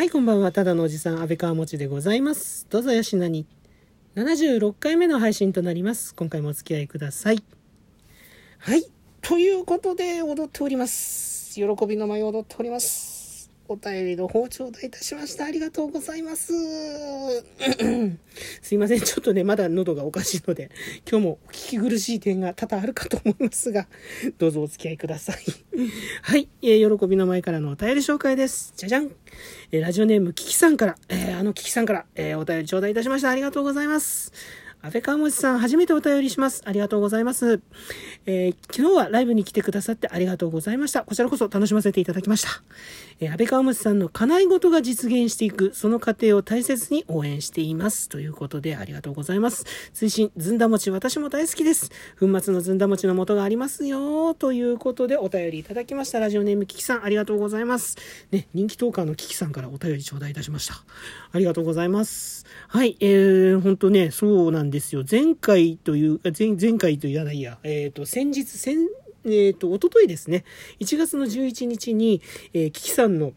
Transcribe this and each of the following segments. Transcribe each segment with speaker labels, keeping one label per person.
Speaker 1: はい、こんばんは。ただのおじさん、安倍川持ちでございます。どうぞよしなに。76回目の配信となります。今回もお付き合いください。はい。ということで、踊っております。喜びの舞を踊っております。お便りの方頂戴いたしました。ありがとうございます。すいません。ちょっとね、まだ喉がおかしいので、今日もお聞き苦しい点が多々あるかと思いますが、どうぞお付き合いください。はい。えー喜びの前からのお便り紹介です。じゃじゃん。えーラジオネーム、キキさんから、えーあのキキさんから、えお便り頂戴いたしました。ありがとうございます。安倍川もちさん、初めてお便りします。ありがとうございます。えー昨日はライブに来てくださってありがとうございました。こちらこそ楽しませていただきました。えー安倍川もちさんの叶い事が実現していく、その過程を大切に応援しています。ということで、ありがとうございます。推進、ずんだ餅、私も大好きです。粉末のずんだ餅の素がありますよ。ということで、お便りいただきました。ラジオネームキキさん、ありがとうございます。ね、人気トーカーのキキさんからお便り頂戴いたしました。ありがとうございます。はい、えー、ほんとね、そうなんですよ。前回という、前前回というやないや、えっ、と、先日、先、えっ、と、おとといですね、1月の11日に、えーキキさんの、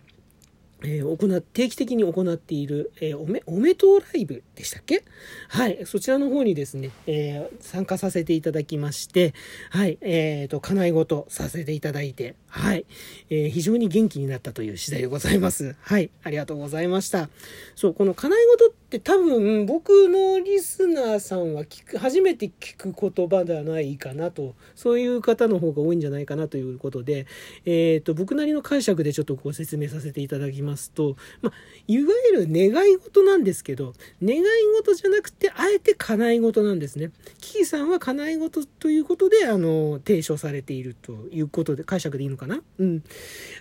Speaker 1: えー行定期的に行っている、えーおめ、おめとうライブでしたっけ？はい。そちらの方にですね、えー参加させていただきまして、はい。えっ、と、叶い事させていただいて、はい。えー非常に元気になったという次第でございます。はい。ありがとうございました。そう、この叶い事って多分僕のリスナーさんは聞く、初めて聞く言葉ではないかなと、そういう方の方が多いんじゃないかなということで、えっ、と、僕なりの解釈でちょっとご説明させていただきますと、ま、いわゆる願い事なんですけど、願い事じゃなくて、あえて叶い事なんですね。キキさんは叶い事ということで、あの、提唱されているということで、解釈でいいのかな？うん。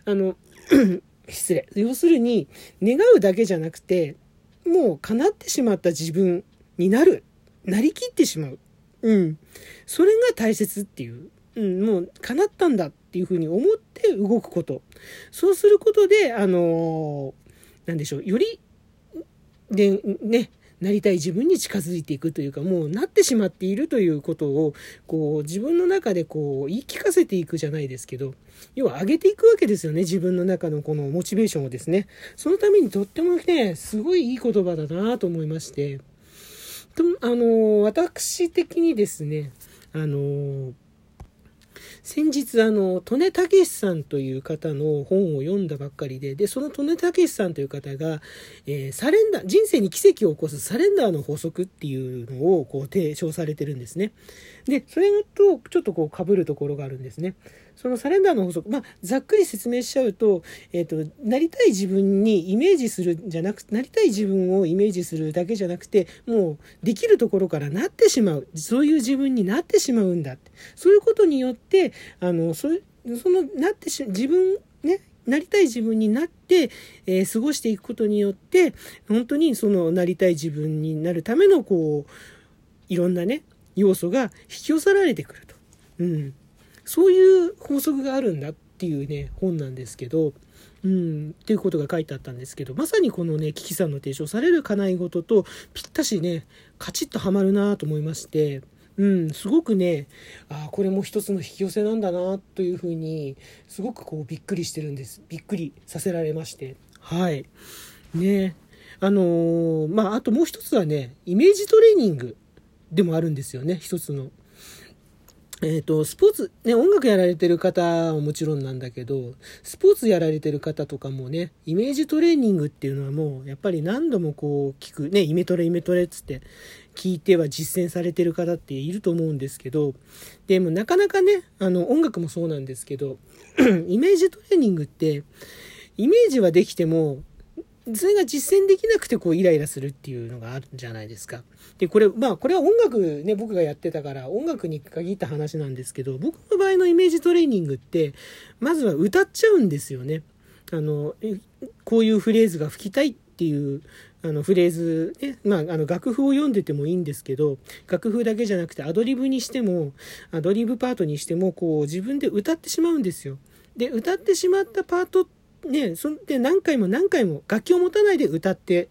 Speaker 1: あの、失礼。要するに、願うだけじゃなくて、もう叶ってしまった自分になる。なりきってしまう。うん。それが大切っていう。うん、もう叶ったんだっていうふうに思って動くこと。そうすることで、あのーなんでしょう、より、で、ね、なりたい自分に近づいていくというか、もうなってしまっているということを、こう、自分の中でこう、言い聞かせていくじゃないですけど、要は上げていくわけですよね、自分の中のこのモチベーションをですね。そのためにとってもね、すごいいい言葉だなと思いまして、とあの私的にですね、あの先日あの利根武さんという方の本を読んだばっかりででその利根武さんという方が、えーサレンダー人生に奇跡を起こすサレンダーの法則っていうのをこう提唱されてるんですね。でそれとちょっとこう被るところがあるんですね。そのサレンダーの法則まあざっくり説明しちゃうと,、えー、となりたい自分にイメージするじゃなくなりたい自分をイメージするだけじゃなくてもうできるところからなってしまう。そういう自分になってしまうんだって。そういうことによってあのそそのなってし自分ねなりたい自分になって、えー過ごしていくことによって本当にそのなりたい自分になるためのこういろんなね要素が引き寄せられてくると、うん、そういう法則があるんだっていうね本なんですけど、うん、っていうことが書いてあったんですけどまさにこのねキキさんの提唱される叶い事とぴったしねカチッとはまるなと思いまして。うん、すごくねあーこれも一つの引き寄せなんだなというふうにすごくこうびっくりしてるんですびっくりさせられましてはいねあのーまああともう一つはねイメージトレーニングでもあるんですよね一つの。えー、とスポーツ、ね、音楽やられてる方はもちろんなんだけどスポーツやられてる方とかもねイメージトレーニングっていうのはもうやっぱり何度もこう聞くねイメトレイメトレっつって聞いては実践されてる方っていると思うんですけどでもなかなかねあの音楽もそうなんですけど イメージトレーニングってイメージはできてもそれが実践できなくてこうイライラするっていうのがあるじゃないですか。で、これ、まあこれは音楽ね、僕がやってたから音楽に限った話なんですけど、僕の場合のイメージトレーニングって、まずは歌っちゃうんですよね。あの、こういうフレーズが吹きたいっていう、あのフレーズ、ね、まあ、あの楽譜を読んでてもいいんですけど、楽譜だけじゃなくてアドリブにしても、アドリブパートにしても、こう自分で歌ってしまうんですよ。で、歌ってしまったパートね、そんで何回も何回も楽器を持たないで歌って、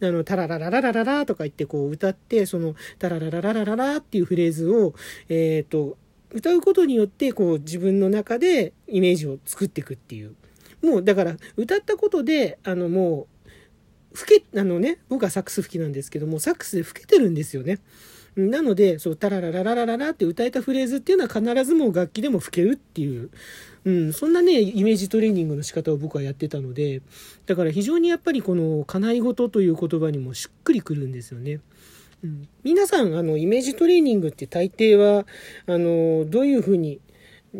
Speaker 1: あの、タラララララララとか言ってこう歌って、そのタラララララララっていうフレーズを、えっ、と、歌うことによって、こう自分の中でイメージを作っていくっていう。もうだから歌ったことで、あのもう、吹け、あのね、僕はサックス吹きなんですけども、サックスで吹けてるんですよね。なので、そう、タラララララララって歌えたフレーズっていうのは必ずもう楽器でも吹けるっていう、うん、そんなね、イメージトレーニングの仕方を僕はやってたので、だから非常にやっぱりこの、叶い事という言葉にもしっくりくるんですよね。うん、皆さん、あの、イメージトレーニングって大抵は、あの、どういうふうに、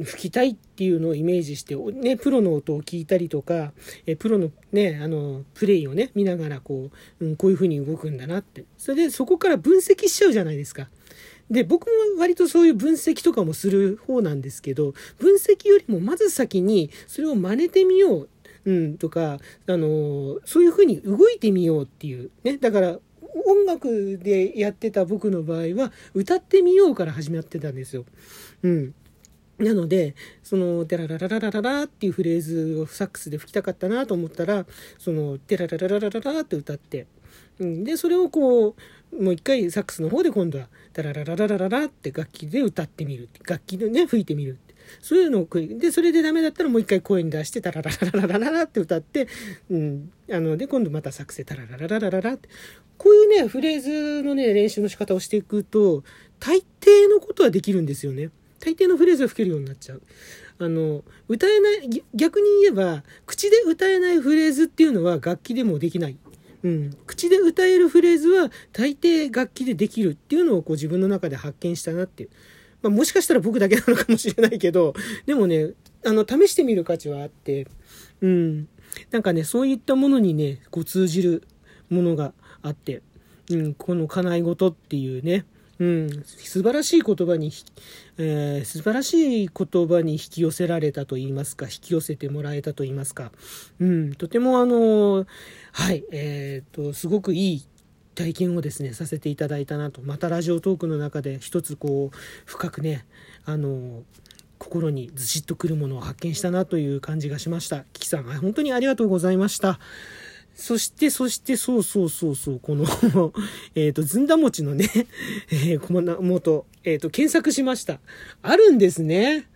Speaker 1: 吹きたいっていうのをイメージして、ね、プロの音を聞いたりとか、えプロのね、あの、プレイをね、見ながらこう、うん、こういう風に動くんだなって。それでそこから分析しちゃうじゃないですか。で、僕も割とそういう分析とかもする方なんですけど、分析よりもまず先にそれを真似てみよう。うん、とか、あの、そういう風に動いてみようっていう。ね。だから、音楽でやってた僕の場合は、歌ってみようから始まってたんですよ。うん。なので、その、テラララララララっていうフレーズをサックスで吹きたかったなと思ったら、その、テラララララララって歌って、うん、で、それをこう、もう一回サックスの方で今度は、タラララララララって楽器で歌ってみる。楽器でね、吹いてみる。そういうのをで、それでダメだったらもう一回声に出して、タラララララララって歌って、うん、あの、で、今度またサックスでタラララララララって、こういうね、フレーズのね、練習の仕方をしていくと、大抵のことはできるんですよね。大抵のフレーズを吹けるようになっちゃう。あの、歌えない、逆に言えば、口で歌えないフレーズっていうのは楽器でもできない。うん。口で歌えるフレーズは大抵楽器でできるっていうのをこう自分の中で発見したなっていう。まあ、もしかしたら僕だけなのかもしれないけど、でもね、あの、試してみる価値はあって、うん。なんかね、そういったものにね、こう通じるものがあって、うん、この叶い事っていうね、うん、素晴らしい言葉に、えー、素晴らしい言葉に引き寄せられたと言いますか、引き寄せてもらえたと言いますか、うん、とてもあの、はい、えっ、と、すごくいい体験をですね、させていただいたなと、またラジオトークの中で一つこう、深くね、あの、心にずしっとくるものを発見したなという感じがしました。キキさん、本当にありがとうございました。そして、そして、そうそうそうそう、この えっと、ずんだ餅のね えー、この元、えっ、ー、と、検索しました。あるんですね。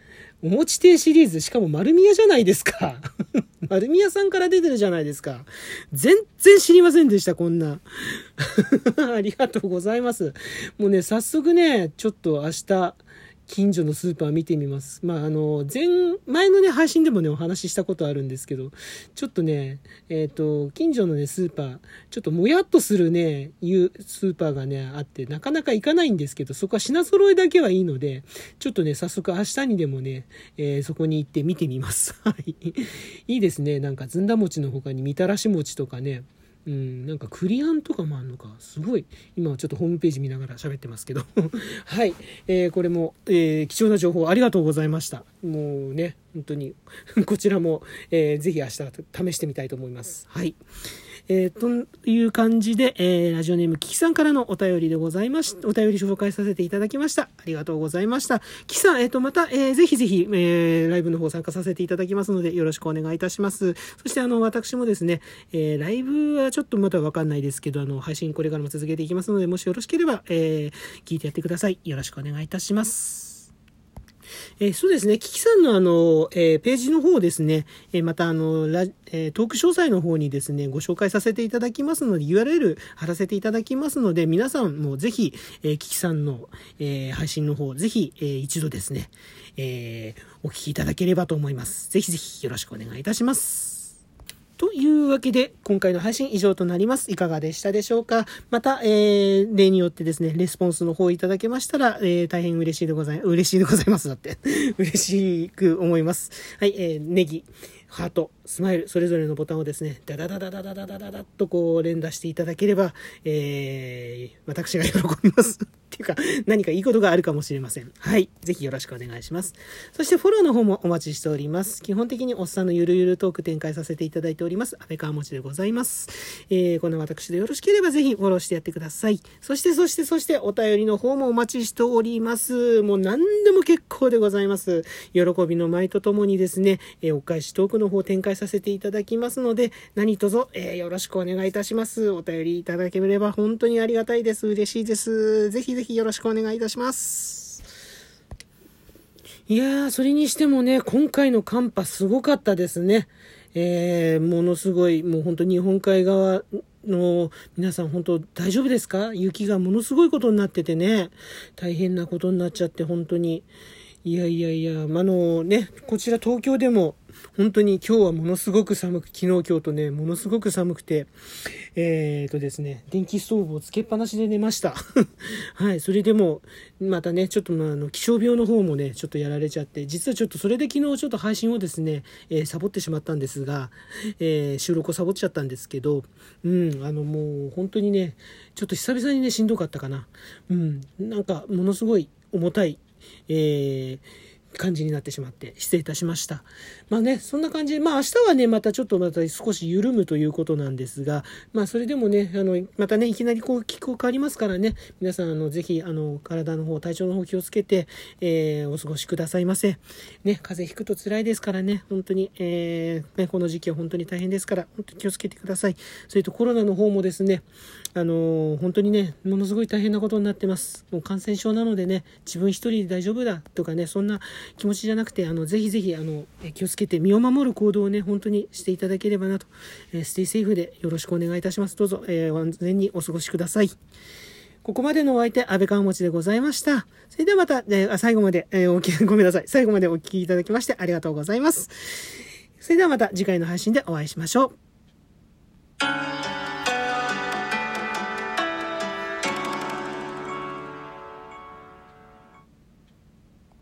Speaker 1: お餅亭シリーズ、しかも丸宮じゃないですか。丸宮さんから出てるじゃないですか。全然知りませんでした、こんな。ありがとうございます。もうね、早速ね、ちょっと明日、近所のスーパー見てみます。まあ、あの、前、前のね、配信でもね、お話ししたことあるんですけど、ちょっとね、えっ、ー、と、近所のね、スーパー、ちょっともやっとするね、いうスーパーがね、あって、なかなか行かないんですけど、そこは品揃えだけはいいので、ちょっとね、早速明日にでもね、えー、そこに行って見てみます。はい。いいですね。なんか、ずんだ餅の他にみたらし餅とかね、うん、なんかクリアンとかもあるのか。すごい。今はちょっとホームページ見ながら喋ってますけど。はい。えー、これも、えー、貴重な情報ありがとうございました。もうね、本当に こちらも、えー、ぜひ明日試してみたいと思います。はい。えー、という感じで、えー、ラジオネームキキさんからのお便りでございまし、お便り紹介させていただきました。ありがとうございました。キキさん、えっ、ー、と、また、えー、ぜひぜひ、えー、ライブの方参加させていただきますので、よろしくお願いいたします。そして、あの、私もですね、えー、ライブはちょっとまだわかんないですけど、あの、配信これからも続けていきますので、もしよろしければ、えー、聞いてやってください。よろしくお願いいたします。えー、そうですね、キキさんのあの、えー、ページの方ですね、えー、またあの、ラえトーク詳細の方にですね、ご紹介させていただきますので、URL 貼らせていただきますので、皆さんもぜひ、えキキさんの、え配信の方、ぜひ、え一度ですね、えお聞きいただければと思います。ぜひぜひよろしくお願いいたします。というわけで、今回の配信以上となります。いかがでしたでしょうか？また、えー、例によってですね、レスポンスの方いただけましたら、えー、大変嬉しいでござい、嬉しいでございます。だって。嬉しく思います。はい、えー、ネギ、ハート、スマイル、それぞれのボタンをですね、ダダダダダダダダダダとこう連打していただければ、えー、私が喜びます。ていうか、何かいいことがあるかもしれません。はい。ぜひよろしくお願いします。そしてフォローの方もお待ちしております。基本的におっさんのゆるゆるトーク展開させていただいております。安倍川持ちでございます。えー、この私でよろしければぜひフォローしてやってください。そして、そして、そして、お便りの方もお待ちしております。もう何でも結構でございます。喜びの舞とともにですね、えー、お返しトークの方展開させていただきますので、何卒、えー、よろしくお願いいたします。お便りいただければ本当にありがたいです。嬉しいです。ぜひぜひよろしくお願いいたします。いやー、それにしてもね、今回の寒波すごかったですね。えー、ものすごい、もう本当日本海側の皆さん本当大丈夫ですか？雪がものすごいことになっててね、大変なことになっちゃって本当に。いやいやいや、まあのね、こちら東京でも本当に今日はものすごく寒く、昨日今日とね、ものすごく寒くて、えーとですね、電気ストーブをつけっぱなしで寝ました。はい、それでも、またね、ちょっとまあ、あの、気象病の方もね、ちょっとやられちゃって、実はちょっとそれで昨日ちょっと配信をですね、えー、サボってしまったんですが、えー、収録をサボっちゃったんですけど、うん、あのもう本当にね、ちょっと久々にね、しんどかったかな。うん、なんか、ものすごい重たい、えー、感じになってしまって失礼いたしました。まあね、そんな感じで、まあ明日はね、またちょっとまた少し緩むということなんですが、まあそれでもね、あの、またね、いきなりこう気候変わりますからね、皆さん、あの、ぜひ、あの、体の方、体調の方気をつけて、えー、お過ごしくださいませ。ね、風邪ひくと辛いですからね、本当に、えー、ね、この時期は本当に大変ですから、本当に気をつけてください。それとコロナの方もですね、あの本当にね、ものすごい大変なことになってます。もう感染症なのでね、自分一人で大丈夫だとかね、そんな気持ちじゃなくて、あの、ぜひぜひ、あの、気をつけて身を守る行動をね、本当にしていただければなと、えー、ステイセーフでよろしくお願いいたします。どうぞ、えー、安全にお過ごしください。ここまでのお相手、安倍川持でございました。それではまた、えー、最後まで、えー、おき、ごめんなさい。最後までお聞きいただきましてありがとうございます。それではまた次回の配信でお会いしましょう。